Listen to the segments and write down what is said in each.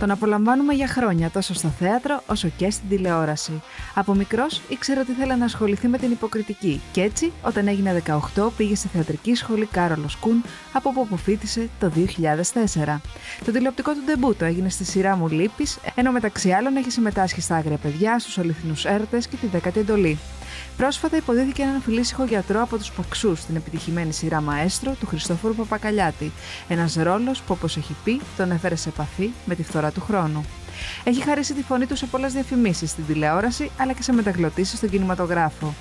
Τον απολαμβάνουμε για χρόνια τόσο στο θέατρο όσο και στην τηλεόραση. Από μικρός ήξερε ότι θέλει να ασχοληθεί με την υποκριτική και έτσι, όταν έγινε 18, πήγε στη θεατρική σχολή Κάρολο Κούν, από όπου αποφύτησε το 2004. Το τηλεοπτικό του ντεμπούτο έγινε στη σειρά μου Λύπης, ενώ μεταξύ άλλων έχει συμμετάσχει στα άγρια παιδιά, στους αληθινούς έρωτε και τη δέκατη εντολή. Πρόσφατα υποδίθηκε έναν φιλήσυχο γιατρό από τους Παξούς στην επιτυχημένη σειρά Μαέστρο του Χριστόφορου Παπακαλιάτη. Ένας ρόλος που, όπως έχει πει, τον έφερε σε επαφή με τη φθορά του χρόνου. Έχει χαρίσει τη φωνή του σε πολλές διαφημίσεις στην τηλεόραση αλλά και σε μεταγλωτήσεις στον κινηματογράφο.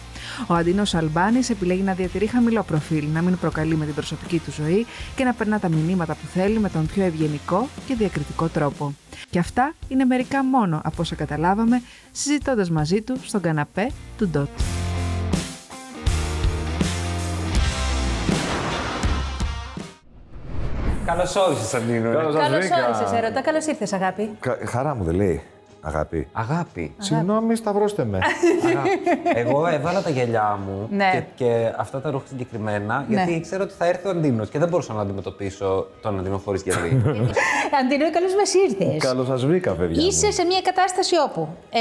Ο Αντίνος Αλμπάνης επιλέγει να διατηρεί χαμηλό προφίλ, να μην προκαλεί με την προσωπική του ζωή και να περνά τα μηνύματα που θέλει με τον πιο ευγενικό και διακριτικό τρόπο. Και αυτά είναι μερικά μόνο από όσα καταλάβαμε συζητώντας μαζί του στον καναπέ του Ντότ. Καλώς όρισες, Αντίνο. Καλώς σας Καλώ βρήκα. όρισε, Ερώτα. Καλώς ήρθες, αγάπη. Κα- Χαρά μου δεν λέει. Αγάπη. Αγάπη. Συγγνώμη, σταυρώστε με. Αγάπη. Εγώ έβαλα τα γυαλιά μου Ναι. και, και αυτά τα ρούχα συγκεκριμένα γιατί Ναι. ήξερα ότι θα έρθει ο Αντίνος και δεν μπορούσα να αντιμετωπίσω τον Αντίνο χωρίς γυαλί. Αντίνο, καλώ μας ήρθες. Καλώς σας βρήκα, παιδιά. Είσαι μου. σε μια κατάσταση όπου ε,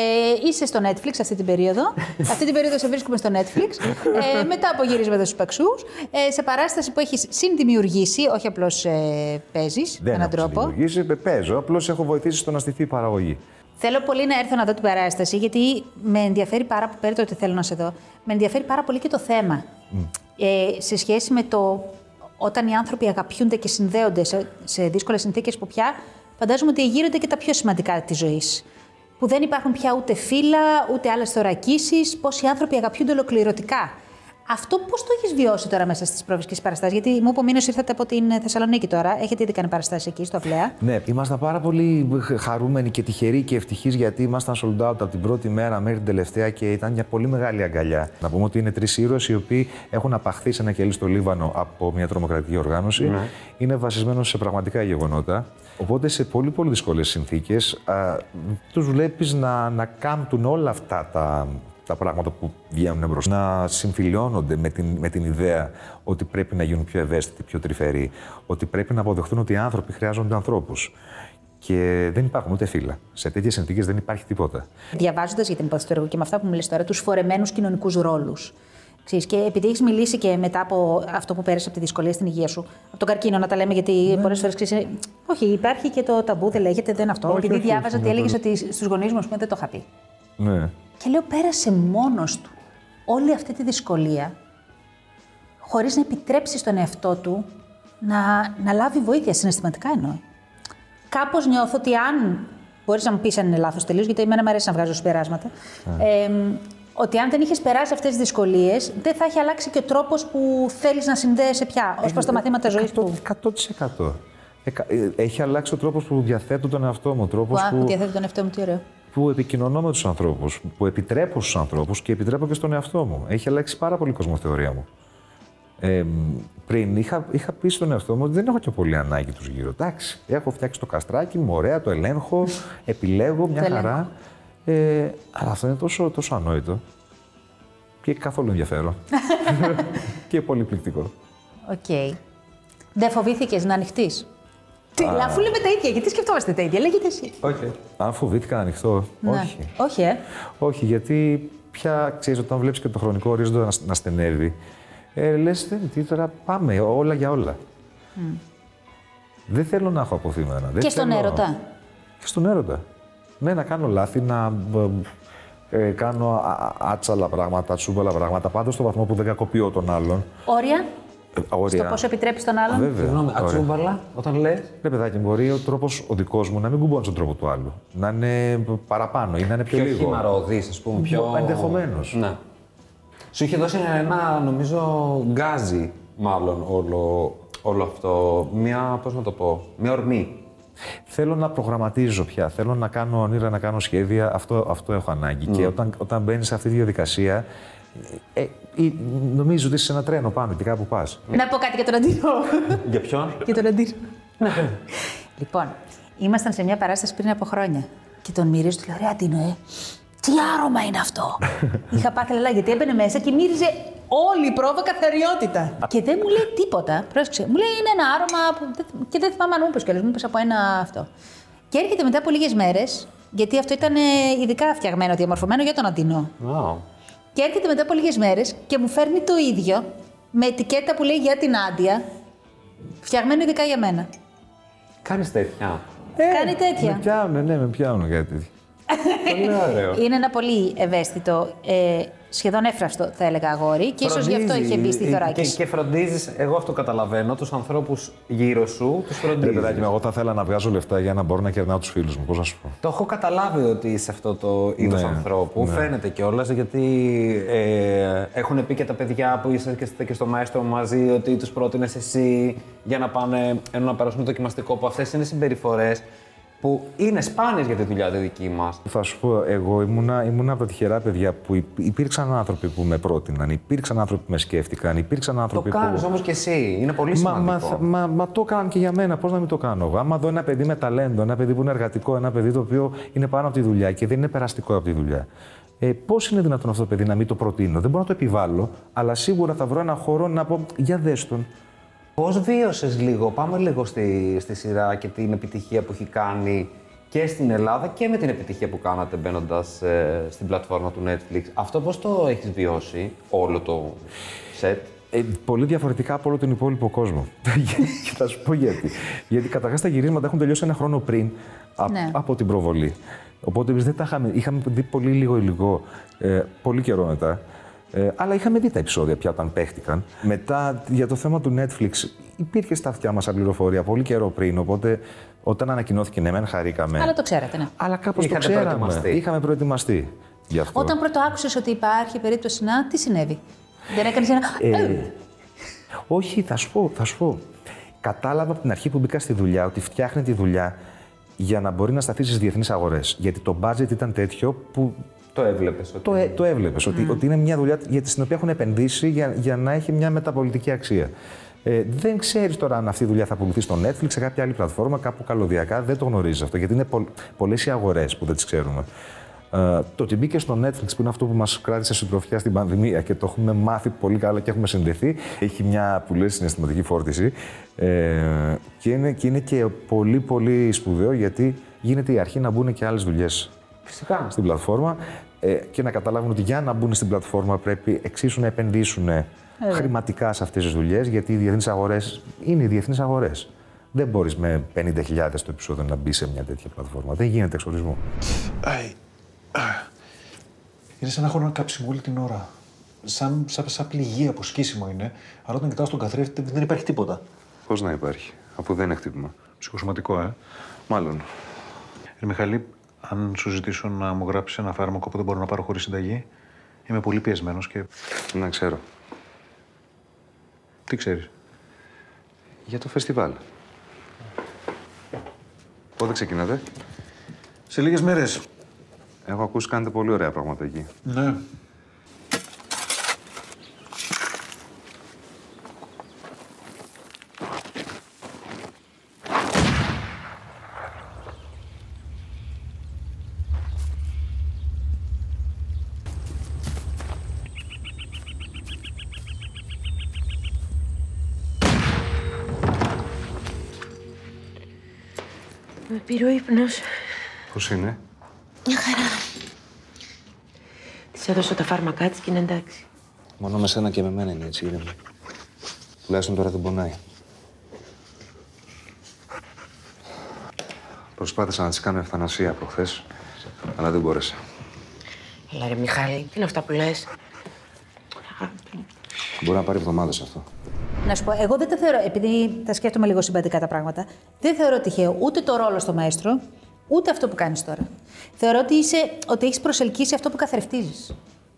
είσαι στο Netflix αυτή την περίοδο. αυτή την περίοδο σε βρίσκουμε στο Netflix. Ε, μετά από γυρίσματα στους παξούς. Ε, σε παράσταση που έχεις συνδημιουργήσει, όχι απλώς ε, παίζεις με Δεν έναν έχω τρόπο. δημιουργήσει, πε- παίζω. Απλώς έχω βοηθήσει στο να στηθεί η παραγωγή. Θέλω πολύ να έρθω να δω την παράσταση, γιατί με ενδιαφέρει πάρα πολύ. Πέρα ότι θέλω να σε δω, με ενδιαφέρει πάρα πολύ και το θέμα. Ε, σε σχέση με το όταν οι άνθρωποι αγαπιούνται και συνδέονται σε, σε δύσκολες συνθήκες που πια φαντάζομαι ότι γύρονται και τα πιο σημαντικά της ζωής. Που δεν υπάρχουν πια ούτε φύλλα, ούτε άλλες θωρακίσεις, πώ οι άνθρωποι αγαπιούνται ολοκληρωτικά. Αυτό πώς το έχεις βιώσει τώρα μέσα στις πρόβε και στις παραστάσεις, Γιατί μου είπε ο Μήνος ήρθατε από την Θεσσαλονίκη τώρα. Έχετε ήδη κάνει παραστάσεις εκεί, στο Αυλαία. Ναι, ήμασταν πάρα πολύ χαρούμενοι και τυχεροί και ευτυχείς γιατί ήμασταν sold out από την πρώτη μέρα μέχρι την τελευταία και ήταν μια πολύ μεγάλη αγκαλιά. Να πούμε ότι είναι τρεις ήρωες οι οποίοι έχουν απαχθεί σε ένα κελί στο Λίβανο από μια τρομοκρατική οργάνωση. Είναι βασισμένο σε πραγματικά γεγονότα. Οπότε σε πολύ πολύ δύσκολες συνθήκες τους βλέπεις να, να κάμπτουν όλα αυτά τα, τα πράγματα που βγαίνουν μπροστά. Να συμφιλιώνονται με την, με την ιδέα ότι πρέπει να γίνουν πιο ευαίσθητοι, πιο τρυφεροί. Ότι πρέπει να αποδεχτούν ότι οι άνθρωποι χρειάζονται ανθρώπους. Και δεν υπάρχουν ούτε φύλλα. Σε τέτοιες συνθήκες δεν υπάρχει τίποτα. Διαβάζοντας για την υπόθεση του έργου και με αυτά που μου λες τώρα, τους φορεμένους κοινωνικούς ρόλους. Και επειδή έχεις μιλήσει και μετά από αυτό που πέρασε από τη δυσκολία στην υγεία σου, από τον καρκίνο να τα λέμε, γιατί ναι. πολλές φορές ξέρεις. Όχι, υπάρχει και το ταμπού, δεν λέγεται, δεν αυτό. Όχι, επειδή όχι, διάβαζα όχι, ότι ναι, έλεγες ότι στους γονείς μου, ας πούμε, δεν το είχα πει. Ναι. Και λέω, πέρασε μόνος του όλη αυτή τη δυσκολία, χωρίς να επιτρέψει στον εαυτό του να, να λάβει βοήθεια συναισθηματικά εννοώ. Κάπως νιώθω ότι αν. Μπορείς να μου πεις αν είναι λάθος τελείως, γιατί εμένα μου αρέσει να βγάζω συμπεράσματα. Ε, ότι αν δεν είχες περάσει αυτές τις δυσκολίες, δεν θα έχει αλλάξει και ο τρόπος που θέλεις να συνδέεσαι πια ως προς τα μαθήματα ζωής του. 100%. Εκα- ε, Έχει αλλάξει ο τρόπος που διαθέτω τον εαυτό μου. Ο τρόπος Που, που, διαθέτει τον εαυτό μου, τι ωραίο. Που επικοινωνώ με τους ανθρώπους, που επιτρέπω στους ανθρώπους και επιτρέπω και στον εαυτό μου. Έχει αλλάξει πάρα πολύ η κοσμοθεωρία μου. Ε, πριν είχα, είχα πει στον εαυτό μου ότι δεν έχω και πολύ ανάγκη τους γύρω. Εντάξει, έχω φτιάξει το καστράκι μου, ωραία, το ελέγχω, επιλέγω μια Το χαρά. Ε, αλλά αυτό είναι τόσο, τόσο ανόητο και καθόλου ενδιαφέρον. και πολύ πληκτικό. Οκ. Δεν φοβήθηκες να ανοιχτείς; Τι, αφού λέμε τα ίδια, γιατί σκεφτόμαστε τα ίδια, λέγεται εσύ. Όχι. Αν φοβήθηκα να ανοιχτώ, Ναι. όχι. Όχι, ε. Όχι, γιατί πια ξέρεις, όταν βλέπεις και το χρονικό ορίζοντα να, να στενεύει, ε, λες, τι τώρα πάμε, όλα για όλα. Δεν θέλω να έχω αποθυμένα. Δεν Και στον θέλω- έρωτα. Και στον έρωτα. Ναι, να κάνω λάθη, να ε, ε, κάνω α- α- άτσαλα πράγματα, τσούμπαλα πράγματα, πάντα στο βαθμό που δεν κακοποιώ τον άλλον. Όρια; Ε, όρια. Στο πώς επιτρέπεις τον άλλον; Βέβαια. Συγγνώμη, Ωραία. ατσούμπαλα, όταν λες. Ναι, παιδάκι, μπορεί ο τρόπος ο δικός μου να μην κουμπώνει στον τρόπο του άλλου. Να είναι παραπάνω ή να είναι πιο, Πιο λίγο. χυμαρόδη, ας πούμε. Πιο... Ενδεχομένως. Ναι. Σου είχε δώσει ένα, νομίζω, γκάζι, μάλλον, όλο, όλο αυτό. Μια, πώς να το πω, μια ορμή. Θέλω να προγραμματίζω πια. Θέλω να κάνω όνειρα, να κάνω σχέδια. Αυτό, αυτό έχω ανάγκη. Και όταν, όταν μπαίνεις σε αυτή τη διαδικασία, ε, ε, νομίζω ότι είσαι σε ένα τρένο πάνω και κάπου πας. Να πω κάτι για τον Αντίνο. Για ποιον; για τον Αντίνο. λοιπόν, ήμασταν σε μια παράσταση πριν από χρόνια. Και τον μυρίζω, του λέω: Ρε Αντίνο, ε, τι άρωμα είναι αυτό. Είχα πάθει λαλά γιατί έμπαινε μέσα και μύριζε όλη η πρόβα καθαριότητα. και δεν μου λέει τίποτα. Πρόσεξε. Μου λέει: Είναι ένα άρωμα που. δεν- Και δεν θυμάμαι αν μου είπες κιόλας. Μου είπες από ένα αυτό. Και έρχεται μετά από λίγες μέρες, γιατί αυτό ήταν ε, ειδικά φτιαγμένο, διαμορφωμένο για τον Αντινό. Wow. Και έρχεται μετά από λίγες μέρες και μου φέρνει το ίδιο με ετικέτα που λέει για την Άντια, φτιαγμένο ειδικά για μένα. Κάνεις τέτοια. Κάνει τέτοια. Με πιάνουνε, ναι, με πιάνουνε κάτι τέτοιο. Πολύ ωραίο. Είναι ένα πολύ ευαίσθητο, ε, σχεδόν έφραυστο θα έλεγα αγόρι και ίσως γι' αυτό Φροντίζει, είχε μπει στη ε, θωράκη. Και, σου. και φροντίζεις, εγώ αυτό καταλαβαίνω, τους ανθρώπους γύρω σου, τους Ρε φροντίζεις. παιδάκι μου, εγώ θα ήθελα να βγάζω λεφτά για να μπορώ να κερνάω τους φίλους μου. Πώς να σου πω. Το έχω καταλάβει ότι είσαι αυτό το είδος Ναι, ανθρώπου. ναι. Φαίνεται κιόλας γιατί ε, έχουν πει και τα παιδιά που είσαστε και, είστε και στο μαέστρο μαζί ότι τους πρότεινες εσύ για να πάνε ενώ να περάσουν το δοκιμαστικό. Που αυτές είναι συμπεριφορές που είναι σπάνιες για τη δουλειά τη δική μας. Θα σου πω, εγώ ήμουνα, ήμουνα από τα τυχερά παιδιά που υπ- υπήρξαν άνθρωποι που με πρότειναν, υπήρξαν άνθρωποι που με σκέφτηκαν, υπήρξαν Το άνθρωποι που. κάνεις όμως κι εσύ. Είναι πολύ Μα, σημαντικό. μα, μα, μα το έκαναν και για μένα. Πώς να μην το κάνω εγώ; Άμα δω ένα παιδί με ταλέντο, ένα παιδί που είναι εργατικό, ένα παιδί το οποίο είναι πάνω από τη δουλειά και δεν είναι περαστικό από τη δουλειά. Ε, Πώς είναι δυνατόν αυτό το παιδί να μην το προτείνω; Δεν μπορώ να το επιβάλλω, αλλά σίγουρα θα βρω ένα χώρο να πω για δες τον. Πώς βίωσες λίγο, πάμε λίγο στη, στη σειρά και την επιτυχία που έχει κάνει και στην Ελλάδα και με την επιτυχία που κάνατε μπαίνοντας στην πλατφόρμα του Netflix. Αυτό πώς το έχεις βιώσει, όλο το σετ. Ε, πολύ διαφορετικά από όλο τον υπόλοιπο κόσμο. και θα σου πω γιατί. Γιατί καταρχάς τα γυρίσματα έχουν τελειώσει ένα χρόνο πριν α- Ναι. από την προβολή. Οπότε εμείς δεν τα είχαμε. Είχαμε δει πολύ λίγο υλικό, ε, πολύ καιρό μετά. Ε, αλλά είχαμε δει τα επεισόδια πια όταν παίχτηκαν. Μετά για το θέμα του Netflix υπήρχε στα αυτιά μας πληροφορία πολύ καιρό πριν. Οπότε όταν ανακοινώθηκε, ναι, μεν χαρήκαμε. Αλλά το ξέρατε, ναι. Αλλά κάπως το Είχατε ξέραμε. προετοιμαστεί. Είχαμε προετοιμαστεί γι' αυτό. Όταν πρώτο άκουσες ότι υπάρχει περίπτωση να, τι συνέβη; Δεν έκανες ένα. Ε, όχι, θα σου πω, θα σου πω. Κατάλαβα από την αρχή που μπήκα στη δουλειά ότι φτιάχνει τη δουλειά για να μπορεί να σταθεί στις διεθνείς αγορές. Γιατί το budget ήταν τέτοιο που Το έβλεπες ότι. το, ε- το έβλεπες. Ότι, ότι είναι μια δουλειά για, στην οποία έχουν επενδύσει για, για να έχει μια μεταπολιτική αξία. Ε, δεν ξέρεις τώρα αν αυτή η δουλειά θα πουληθεί στο Netflix, σε κάποια άλλη πλατφόρμα, κάπου καλωδιακά. Δεν το γνωρίζεις αυτό. Γιατί είναι πο, πολλές οι αγορές που δεν τις ξέρουμε. Ε, το ότι μπήκε στο Netflix, που είναι αυτό που μας κράτησε συντροφιά στην πανδημία και το έχουμε μάθει πολύ καλά και έχουμε συνδεθεί, έχει μια που λέει συναισθηματική φόρτιση. Ε, και, είναι, και είναι και πολύ πολύ σπουδαίο γιατί γίνεται η αρχή να μπουν και άλλες δουλειές Φυσικά. στην πλατφόρμα ε, και να καταλάβουν ότι για να μπουν στην πλατφόρμα πρέπει εξίσου να επενδύσουν χρηματικά σε αυτές τις δουλειές, γιατί οι διεθνείς αγορές είναι οι διεθνείς αγορές. Δεν μπορείς με 50.000 το επεισόδιο να μπει σε μια τέτοια πλατφόρμα. Δεν γίνεται εξορισμό. Αϊ. Α. Είναι σαν να έχω ένα κάψιμο όλη την ώρα. Σαν, σαν, σαν πληγή, από σκίσιμο είναι. Αλλά όταν κοιτάω στον καθρέφτη δεν υπάρχει τίποτα. Πώς να υπάρχει, αφού δεν είναι χτύπημα. Ψυχοσωματικό, ε. Μάλλον. Ε, Μιχαλή, αν σου ζητήσω να μου γράψεις ένα φάρμακο που δεν μπορώ να πάρω χωρίς συνταγή, είμαι πολύ πιεσμένος και. Να ξέρω. Τι ξέρεις; Για το φεστιβάλ. Πότε ξεκινάτε; Σε λίγες μέρες. Έχω ακούσει κάνετε πολύ ωραία πράγματα εκεί. Ναι. Με πήρε ο ύπνος. Πώς είναι; Μια χαρά. Της έδωσα τα φάρμακά της και είναι εντάξει. Μόνο με σένα και με μένα είναι έτσι, ήρεμη. Τουλάχιστον τώρα δεν πονάει. Προσπάθησα να της κάνω ευθανασία προχθέ, αλλά δεν μπόρεσα. Έλα ρε Μιχάλη, τι είναι αυτά που λες; Μπορεί να πάρει εβδομάδες αυτό. Να σου πω, εγώ δεν τα θεωρώ, επειδή τα σκέφτομαι λίγο συμπαντικά τα πράγματα, δεν θεωρώ τυχαίο ούτε το ρόλο στο μαέστρο, ούτε αυτό που κάνεις τώρα. Θεωρώ ότι, είσαι, ότι έχεις προσελκύσει αυτό που καθρεφτίζεις.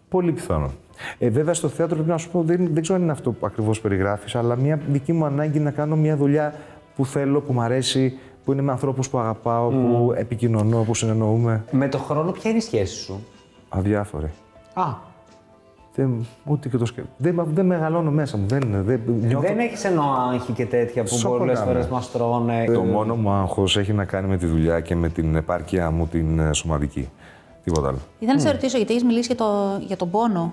Πολύ πιθανό. Ε, βέβαια, στο θέατρο πρέπει να σου πω, δεν, δεν ξέρω αν είναι αυτό που ακριβώς περιγράφεις, αλλά μια δική μου ανάγκη να κάνω μια δουλειά που θέλω, που μου αρέσει, που είναι με ανθρώπους που αγαπάω, που επικοινωνώ, που συνεννοούμε. Με το χρόνο, ποια είναι η σχέση σου; Αδιάφορη. Α, Δεν, ούτε και το σκέφτομαι. Δεν, δεν μεγαλώνω μέσα μου. Δεν, είναι, δεν, νιώθω... δεν έχεις εννοώ άγχη και τέτοια που Σώπα πολλές κάνω. φορές μας τρώνε. Το μόνο μου άγχος έχει να κάνει με τη δουλειά και με την επάρκεια μου την ε, σωματική. Τίποτα άλλο. Ήθελα να σε ρωτήσω, γιατί έχεις μιλήσει για, το, για τον πόνο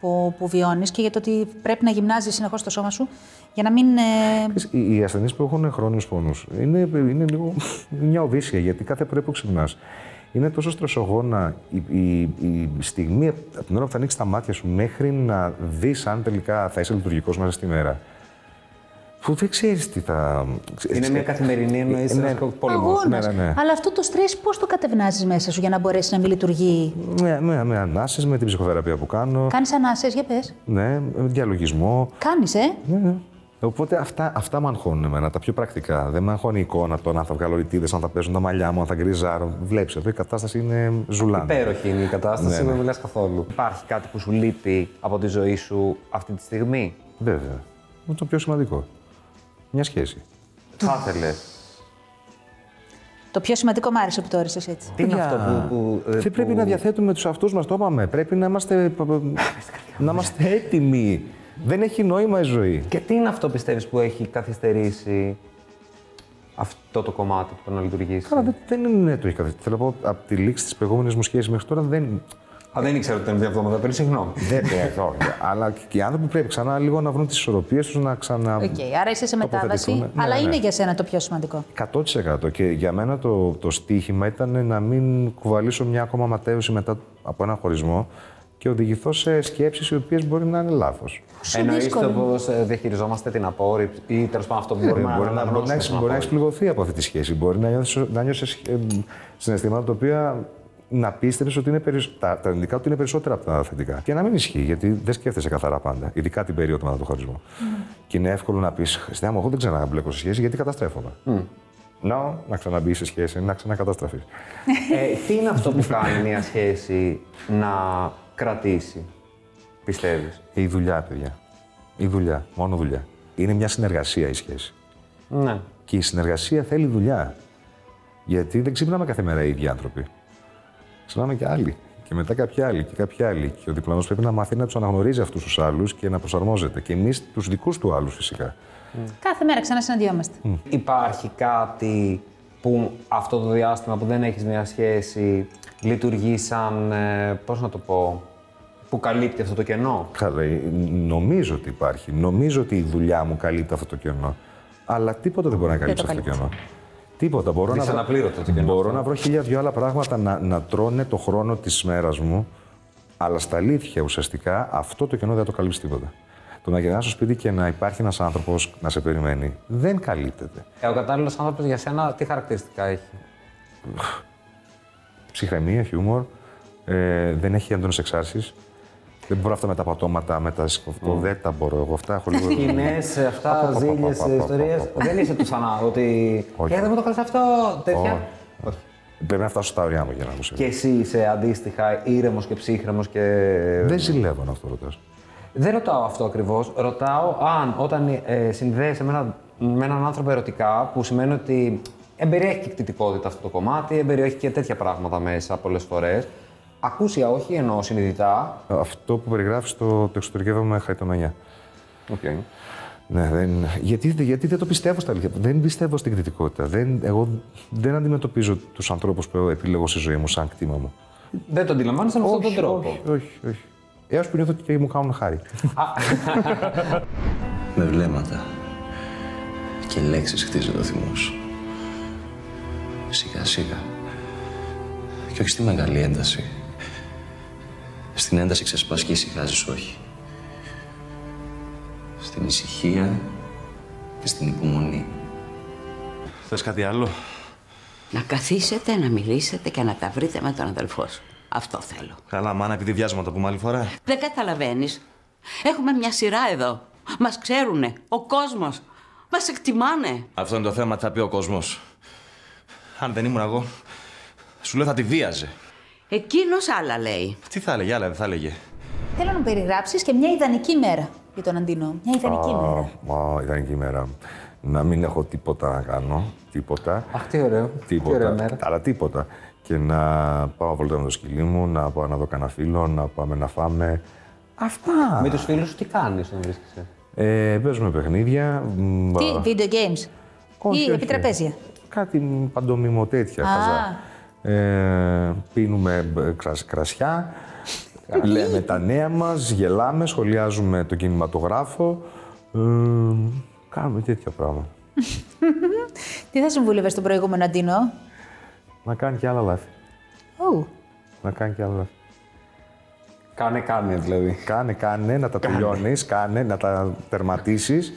που, που βιώνεις και για το ότι πρέπει να γυμνάζεις συνεχώς το σώμα σου για να μην. ε, Ξέρεις, Οι, οι ασθενείς που έχουν χρόνιους πόνους είναι, είναι λίγο μια οδύσσια γιατί κάθε πρωί που ξυπνάς είναι τόσο στρεσογόνα η, η, η στιγμή από την ώρα που θα ανοίξει τα μάτια σου μέχρι να δεις αν τελικά θα είσαι λειτουργικός μέσα στη μέρα. Που δεν ξέρεις τι θα. Είναι μια καθημερινή εννοή Ναι. ένα πόλεμος. αγώνας. ναι, ναι. Αλλά αυτό το στρες πώς το κατευνάζεις μέσα σου για να μπορέσει να μην λειτουργεί; Με, με, με ανάσες, με την ψυχοθεραπεία που κάνω. Κάνεις ανάσες, για πες. Ναι, με διαλογισμό. Κάνεις, ε; Ναι, ναι. Οπότε αυτά, αυτά με αγχώνουν εμένα, τα πιο πρακτικά. Δεν με αγχώνει η εικόνα των αν θα βγάλω ρητίδες, αν θα παίζουν τα μαλλιά μου, αν θα γκριζάρω. Βλέπεις εδώ η κατάσταση είναι ζουλάνη. Υπέροχη είναι η κατάσταση, Ναι, ναι. δεν μιλά καθόλου. Υπάρχει κάτι που σου λείπει από τη ζωή σου αυτή τη στιγμή; Βέβαια. Είναι το πιο σημαντικό. Μια σχέση. Θα ήθελες. Το πιο σημαντικό μ' άρεσε που το όρισες έτσι. Τι είναι αυτό που. που ε, Δεν που- πρέπει να διαθέτουμε τους αυτούς μας, το είπαμε. Πρέπει να είμαστε, να είμαστε έτοιμοι. Δεν έχει νόημα η ζωή. Και τι είναι αυτό πιστεύεις που έχει καθυστερήσει αυτό το κομμάτι που το να λειτουργήσει; Καλά, δεν, δεν είναι το έχει καθίσει. Θέλω να πω, από τη λήξη της προηγούμενης μου σχέσης μέχρι τώρα δεν. Α, δεν ήξερα ότι ήταν δύο εβδομάδα πριν, συγγνώμη. δεν όχι. Αλλά και οι άνθρωποι πρέπει ξανά λίγο να βρουν τις ισορροπίες τους, να ξανα. Οκ, άρα είσαι σε μετάβαση, τοποθετηθούν. Ναι, αλλά ναι. είναι για σένα το πιο σημαντικό. 100% και για μένα το, το στίχημα ήταν να μην κουβαλήσω μια ακόμα ματέωση μετά από ένα χωρισμό και οδηγηθώ σε σκέψεις οι οποίες μπορεί να είναι λάθος. Εννοεί δύσκολο. το πώ διαχειριζόμαστε την απόρριψη ή τέλος πάντων αυτό που μπορούμε Ε, μπορεί, να, μπορεί, να, αναγνώσουμε έχεις, στην μπορεί να έχεις απόρριψη. πληγωθεί από αυτή τη σχέση. Μπορεί να νιώθεις, να νιώσεις ε, συναισθήματα τα οποία να πίστευες ότι είναι περισσ... τα, τα αρνητικά ότι είναι περισσότερα από τα θετικά. Και να μην ισχύει, γιατί δεν σκέφτεσαι καθαρά πάντα, ειδικά την περίοδο μετά τον χωρισμό. Και είναι εύκολο να πεις, Χριστέ μου, εγώ δεν ξαναμπλέκω σε σχέση γιατί καταστρέφομαι. Να, να ξαναμπείς σε σχέση, να ξανακαταστραφείς. ε, τι είναι αυτό που κάνει μια σχέση να κρατήσει, πιστεύεις; Η δουλειά, παιδιά. Η δουλειά. Μόνο δουλειά. Είναι μια συνεργασία η σχέση. Ναι. Και η συνεργασία θέλει δουλειά. Γιατί δεν ξυπνάμε κάθε μέρα οι ίδιοι άνθρωποι. Ξυπνάμε και άλλοι. Και μετά κάποιοι άλλοι και κάποιοι άλλοι. Και ο διπλανός πρέπει να μάθει να τους αναγνωρίζει αυτούς τους άλλους και να προσαρμόζεται. Και εμείς τους δικούς του άλλους φυσικά. Κάθε μέρα ξανασυναντιόμαστε. Υπάρχει κάτι που αυτό το διάστημα που δεν έχεις μια σχέση λειτουργεί σαν, ε, πώς να το πω, που καλύπτει αυτό το κενό. Καλά, ε, νομίζω ότι υπάρχει. Νομίζω ότι η δουλειά μου καλύπτει αυτό το κενό. Αλλά τίποτα δεν μπορεί να καλύψει το αυτό το κενό. Τίποτα. Μπορώ να, βρω- Δυσαναπλήρωτο το κενό μπορώ αυτό. να βρω χίλια δυο άλλα πράγματα να, να τρώνε το χρόνο της μέρας μου. Αλλά στα αλήθεια ουσιαστικά αυτό το κενό δεν θα το καλύψει τίποτα. Το να γυρνάς στο σπίτι και να υπάρχει ένας άνθρωπος να σε περιμένει δεν καλύπτεται. Ε, ο κατάλληλος άνθρωπος για σένα τι χαρακτηριστικά έχει; Ψυχραιμία, χιούμορ, ε, δεν έχει έντονες εξάρσεις. Δεν μπορώ αυτά με τα πατώματα, με τα σκοφτό, δεν τα μπορώ. Εγώ αυτά έχω λίγο. Σκηνές, αυτά, ζήλιες, ιστορίες. Δεν είσαι τους ξανά ότι. Όχι. Ε, δεν μου το κάνεις αυτό, τέτοια. Όχι. Όχι. Πρέπει να φτάσω στα ωριά μου για να μου Και συμβεί. εσύ είσαι αντίστοιχα ήρεμος και ψύχρεμος και. Δεν ζηλεύω να αυτό ρωτάς. Δεν ρωτάω αυτό ακριβώς. Ρωτάω αν όταν ε, συνδέεσαι με, ένα, με έναν άνθρωπο ερωτικά, που σημαίνει ότι εμπεριέχει και κτητικότητα αυτό το κομμάτι, εμπεριέχει και τέτοια πράγματα μέσα πολλές φορές. Ακούσια όχι, εννοώ συνειδητά. Αυτό που περιγράφεις το, το εξωτερικεύομαι με χαριτομανιά. Okay. Ναι, δεν, γιατί, γιατί δεν το πιστεύω στα αλήθεια. Δεν πιστεύω στην κριτικότητα. Δεν, εγώ δεν αντιμετωπίζω τους ανθρώπους που επιλέγω στη ζωή μου σαν κτήμα μου. Δεν το αντιλαμβάνεσαι με αυτόν τον τρόπο. όχι, όχι, όχι. Έως που νιώθω ότι μου κάνουν χάρη. Με βλέμματα και λέξεις χτίζεται ο θυμός. Σιγά σιγά. Και όχι στη μεγάλη ένταση. Στην ένταση ξεσπάς και ησυχάζεις όχι. Στην ησυχία και στην υπομονή. Θες κάτι άλλο; Να καθίσετε, να μιλήσετε και να τα βρείτε με τον αδελφό σου. Αυτό θέλω. Καλά, μάνα, επειδή βιάζουμε να το πούμε άλλη φορά. Δεν καταλαβαίνεις. Έχουμε μια σειρά εδώ. Μας ξέρουνε. Ο κόσμος. Μας εκτιμάνε. Αυτό είναι το θέμα, τι θα πει ο κόσμος. Αν δεν ήμουν εγώ, σου λέω θα τη βίαζε. Εκείνος άλλα λέει. Τι θα έλεγε, άλλα δεν θα έλεγε. Θέλω να περιγράψεις και μια ιδανική μέρα για τον Αντίνο. Μια ιδανική μέρα. Μα ιδανική ημέρα. Να μην έχω τίποτα να κάνω. Τίποτα. Αχ, τι ωραίο. Τι ωραία Τίποτα. μέρα. Αλλά τίποτα. Και να πάω βολτά με το σκυλί μου, να πάω να δω κανένα φίλο, να πάμε να φάμε. Αυτά. Με τους φίλους σου τι κάνεις όταν βρίσκεσαι; Ε, παίζουμε παιχνίδια. μ, Τι, α, video games. όχι, ή όχι. επιτραπέζια. Κάτι παντομιμο τέτοια. Α. χαζά. Ε, πίνουμε ε, κρασ- κρασιά. Λέμε τα νέα μας, γελάμε, σχολιάζουμε τον κινηματογράφο. Ε, κάνουμε τέτοια πράγματα. Τι θα συμβούλευες στον προηγούμενο Αντίνο; Να κάνει και άλλα λάθη. Ου. Να κάνει και άλλα λάθη. Κάνε, κάνε δηλαδή. Κάνε, κάνε, να τα τελειώνεις, κάνε, να τα τερματίσεις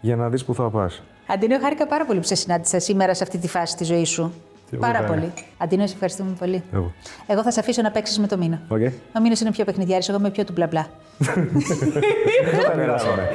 για να δεις πού θα πας. Αντίνο, χάρηκα πάρα πολύ που σε συνάντησα σήμερα σε αυτή τη φάση της ζωής σου. Εγώ πάρα χάρηκα. πολύ. Αντίνο, σε ευχαριστούμε πολύ. Εγώ. Εγώ θα σε αφήσω να παίξεις με το Μηνά. Οκ. Ο Μηνάς είναι πιο παιχνιδιάρης, εγώ είμαι πιο του μπλα μπλα. Δεν τα περάσαμε.